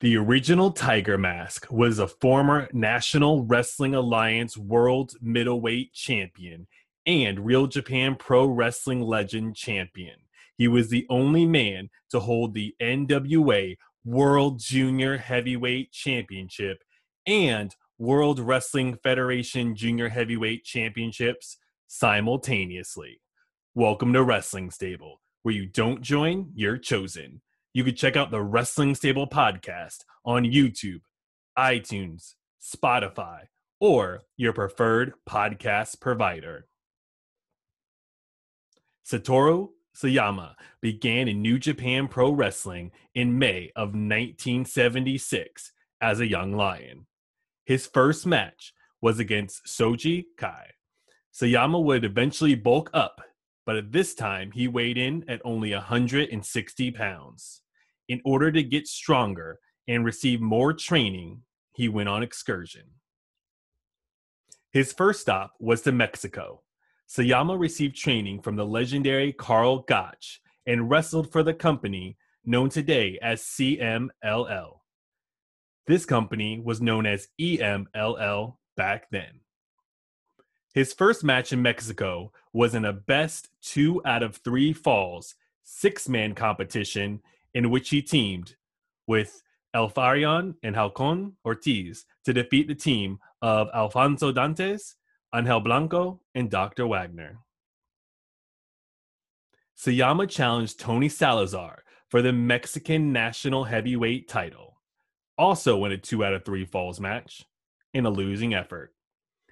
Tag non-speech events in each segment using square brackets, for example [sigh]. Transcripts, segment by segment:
The original Tiger Mask was a former National Wrestling Alliance World Middleweight Champion and Real Japan Pro Wrestling Legend Champion. He was the only man to hold the NWA World Junior Heavyweight Championship and World Wrestling Federation Junior Heavyweight Championships simultaneously. Welcome to Wrestling Stable, where you don't join, you're chosen. You can check out the Wrestling Stable podcast on YouTube, iTunes, Spotify, or your preferred podcast provider. Satoru Sayama began in New Japan Pro Wrestling in May of 1976 as a young lion. His first match was against Shoji Kai. Sayama would eventually bulk up but at this time he weighed in at only 160 pounds. In order to get stronger and receive more training, he went on excursion. His first stop was to Mexico. Sayama received training from the legendary Karl Gotch and wrestled for the company known today as CMLL. This company was known as EMLL back then. His first match in Mexico was in a best two out of three falls six man competition in which he teamed with El Faraón and Halcon Ortiz to defeat the team of Alfonso Dantes, Angel Blanco, and Dr. Wagner. Sayama challenged Tony Salazar for the Mexican national heavyweight title, also in a two out of three falls match, in a losing effort.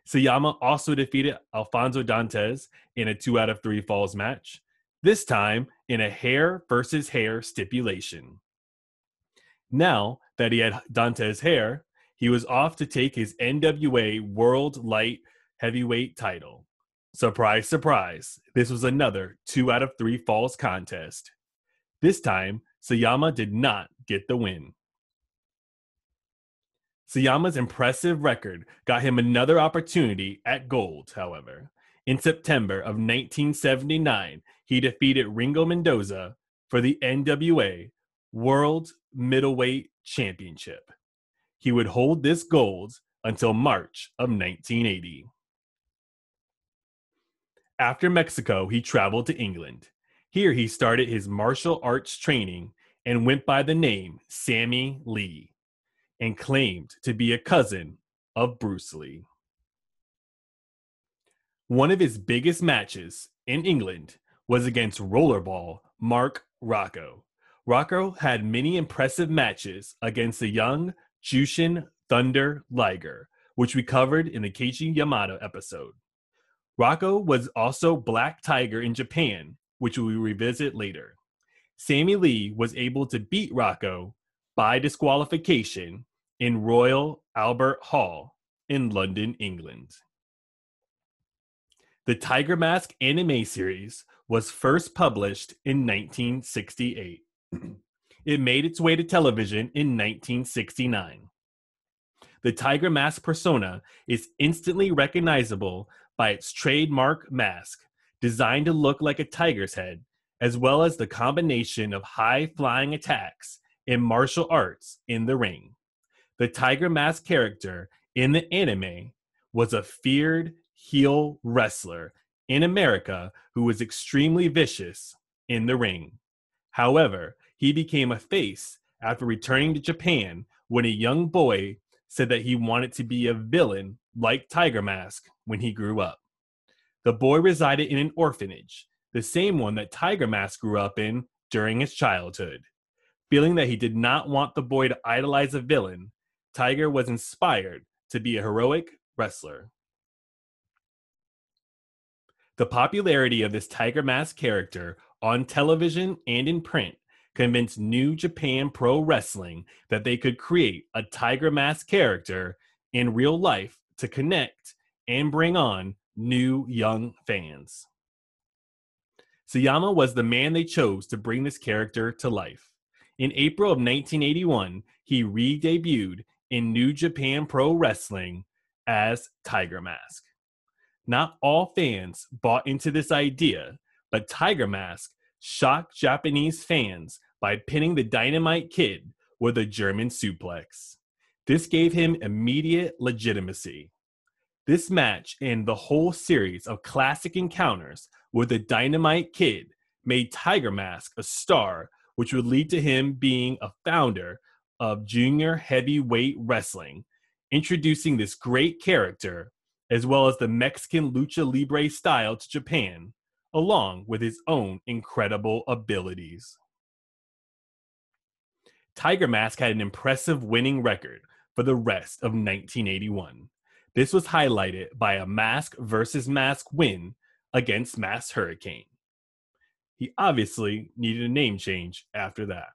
Sayama also defeated Alfonso Dantes in a two out of three falls match, this time in a hair versus hair stipulation. Now that he had Dantes' hair, he was off to take his NWA World Light Heavyweight title. Surprise, surprise, this was another two out of three falls contest. This time, Sayama did not get the win. Sayama's impressive record got him another opportunity at gold, however. In September of 1979, he defeated Ringo Mendoza for the NWA World Middleweight Championship. He would hold this gold until March of 1980. After Mexico, he traveled to England. Here, he started his martial arts training and went by the name Sammy Lee and claimed to be a cousin of Bruce Lee. One of his biggest matches in England was against rollerball Mark Rocco. Rocco had many impressive matches against the young Jushin Thunder Liger, which we covered in the Keiichi Yamada episode. Rocco was also Black Tiger in Japan, which we revisit later. Sammy Lee was able to beat Rocco by disqualification in Royal Albert Hall in London, England. The Tiger Mask anime series was first published in 1968. [clears throat] it made its way to television in 1969. The Tiger Mask persona is instantly recognizable by its trademark mask, designed to look like a tiger's head, as well as the combination of high flying attacks and martial arts in the ring the Tiger Mask character in the anime was a feared heel wrestler in America who was extremely vicious in the ring. However, he became a face after returning to Japan when a young boy said that he wanted to be a villain like Tiger Mask when he grew up. The boy resided in an orphanage, the same one that Tiger Mask grew up in during his childhood. Feeling that he did not want the boy to idolize a villain, Tiger was inspired to be a heroic wrestler. The popularity of this Tiger Mask character on television and in print convinced New Japan Pro Wrestling that they could create a Tiger Mask character in real life to connect and bring on new young fans. Sayama was the man they chose to bring this character to life. In April of 1981, he re debuted in New Japan Pro Wrestling as Tiger Mask. Not all fans bought into this idea, but Tiger Mask shocked Japanese fans by pinning the Dynamite Kid, with a German suplex. This gave him immediate legitimacy. This match and the whole series of classic encounters with the Dynamite Kid made Tiger Mask a star, which would lead to him being a founder of junior heavyweight wrestling, introducing this great character as well as the Mexican lucha libre style to Japan, along with his own incredible abilities. Tiger Mask had an impressive winning record for the rest of 1981. This was highlighted by a mask versus mask win against Masked Hurricane. He obviously needed a name change after that.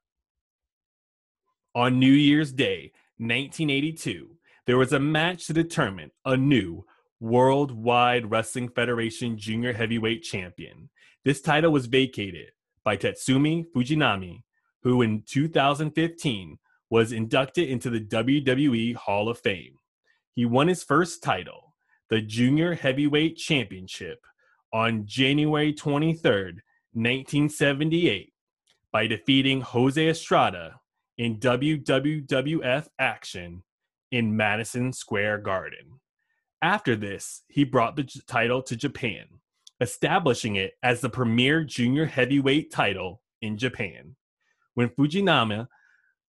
On New Year's Day, 1982, there was a match to determine a new Worldwide Wrestling Federation Junior Heavyweight Champion. This title was vacated by Tatsumi Fujinami, who in 2015 was inducted into the WWE Hall of Fame. He won his first title, the Junior Heavyweight Championship, on January 23rd, 1978, by defeating Jose Estrada in WWF action in Madison Square Garden. After this, he brought the title to Japan, establishing it as the premier junior heavyweight title in Japan. When Fujinami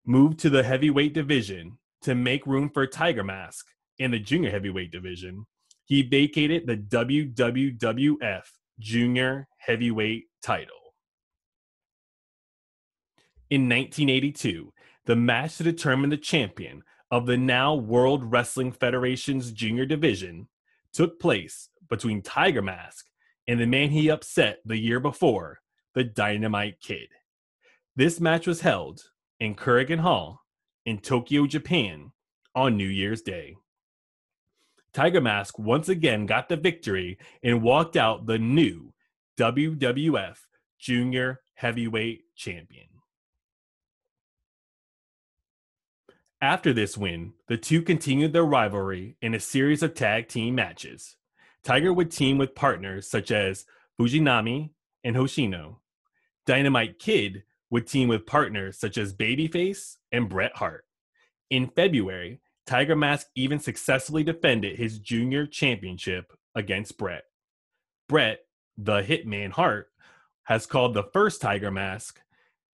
moved to the heavyweight division to make room for Tiger Mask in the junior heavyweight division, he vacated the WWF junior heavyweight title. In 1982, the match to determine the champion of the now World Wrestling Federation's junior division took place between Tiger Mask and the man he upset the year before, the Dynamite Kid. This match was held in Korakuen Hall in Tokyo, Japan on New Year's Day. Tiger Mask once again got the victory and walked out the new WWF Junior Heavyweight Champion. After this win, the two continued their rivalry in a series of tag team matches. Tiger would team with partners such as Fujinami and Hoshino. Dynamite Kid would team with partners such as Babyface and Bret Hart. In February, Tiger Mask even successfully defended his junior championship against Bret. Bret, the Hitman Hart, has called the first Tiger Mask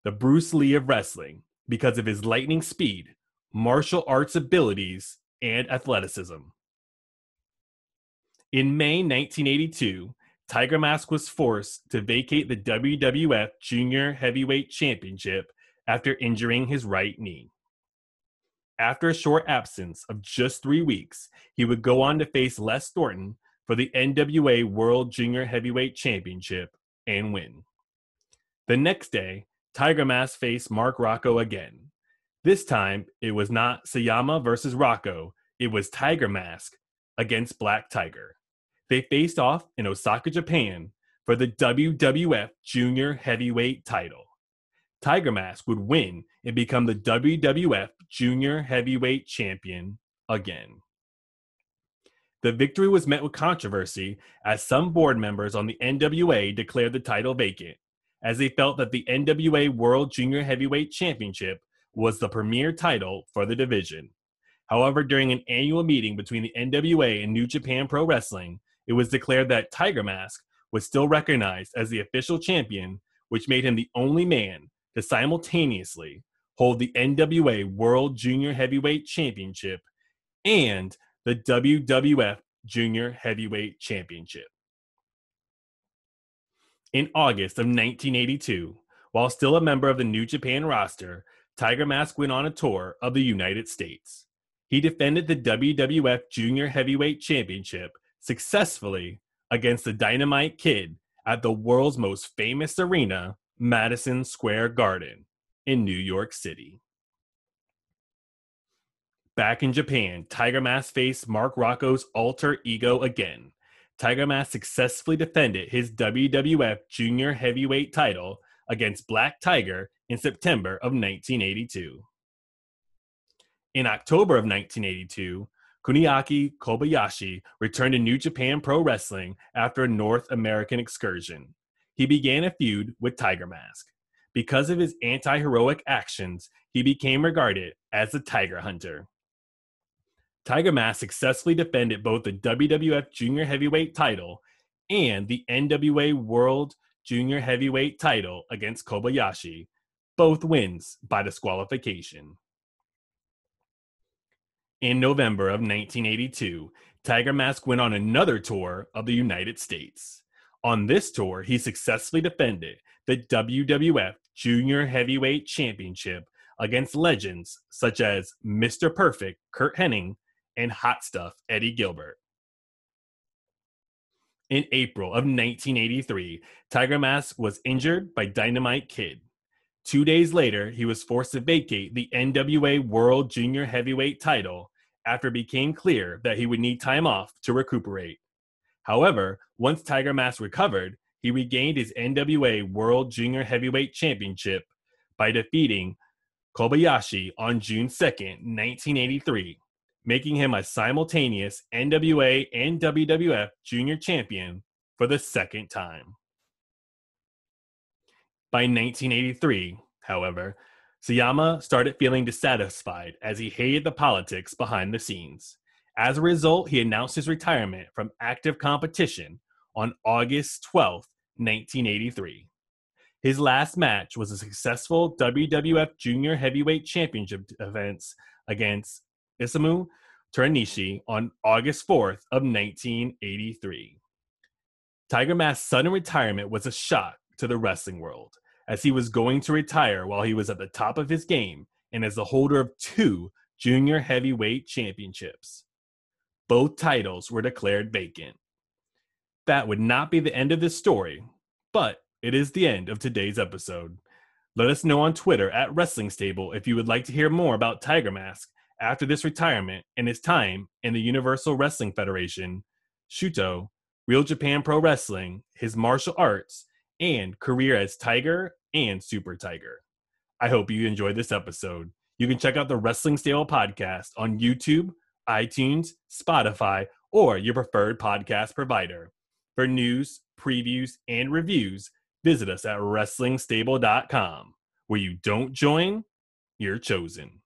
the Bruce Lee of wrestling because of his lightning speed, martial arts abilities, and athleticism. In May 1982, Tiger Mask was forced to vacate the WWF Junior Heavyweight Championship after injuring his right knee. After a short absence of just three weeks, he would go on to face Les Thornton for the NWA World Junior Heavyweight Championship and win. The next day, Tiger Mask faced Mark Rocco again. This time, it was not Sayama versus Rocco, it was Tiger Mask against Black Tiger. They faced off in Osaka, Japan for the WWF Junior Heavyweight title. Tiger Mask would win and become the WWF Junior Heavyweight Champion again. The victory was met with controversy as some board members on the NWA declared the title vacant, as they felt that the NWA World Junior Heavyweight Championship was the premier title for the division. However, during an annual meeting between the NWA and New Japan Pro Wrestling, it was declared that Tiger Mask was still recognized as the official champion, which made him the only man to simultaneously hold the NWA World Junior Heavyweight Championship and the WWF Junior Heavyweight Championship. In August of 1982, while still a member of the New Japan roster, Tiger Mask went on a tour of the United States. He defended the WWF Junior Heavyweight Championship successfully against the Dynamite Kid at the world's most famous arena, Madison Square Garden in New York City. Back in Japan, Tiger Mask faced Mark Rocco's alter ego again. Tiger Mask successfully defended his WWF Junior Heavyweight title against Black Tiger in September of 1982. In October of 1982, Kuniaki Kobayashi returned to New Japan Pro Wrestling after a North American excursion. He began a feud with Tiger Mask. Because of his anti heroic actions, he became regarded as the Tiger Hunter. Tiger Mask successfully defended both the WWF Junior Heavyweight title and the NWA World Junior Heavyweight title against Kobayashi, both wins by disqualification. In November of 1982, Tiger Mask went on another tour of the United States. On this tour, he successfully defended the WWF Junior Heavyweight Championship against legends such as Mr. Perfect Curt Hennig and Hot Stuff Eddie Gilbert. In April of 1983, Tiger Mask was injured by Dynamite Kid. Two days later, he was forced to vacate the NWA World Junior Heavyweight title after it became clear that he would need time off to recuperate. However, once Tiger Mask recovered, he regained his NWA World Junior Heavyweight Championship by defeating Kobayashi on June 2nd, 1983, making him a simultaneous NWA and WWF Junior Champion for the second time. By 1983, however, Sayama started feeling dissatisfied as he hated the politics behind the scenes. As a result, he announced his retirement from active competition on August 12, 1983. His last match was a successful WWF Junior Heavyweight Championship events against Isamu Teranishi on August 4th of 1983. Tiger Mask's sudden retirement was a shock to the wrestling world, as he was going to retire while he was at the top of his game and as the holder of two junior heavyweight championships. Both titles were declared vacant. That would not be the end of this story, but it is the end of today's episode. Let us know on Twitter at Wrestling Stable if you would like to hear more about Tiger Mask after this retirement and his time in the Universal Wrestling Federation, Shooto, Real Japan Pro Wrestling, his martial arts, and career as Tiger and Super Tiger. I hope you enjoyed this episode. You can check out the Wrestling Stable podcast on YouTube, iTunes, Spotify, or your preferred podcast provider. For news, previews, and reviews, visit us at WrestlingStable.com. Where you don't join, you're chosen.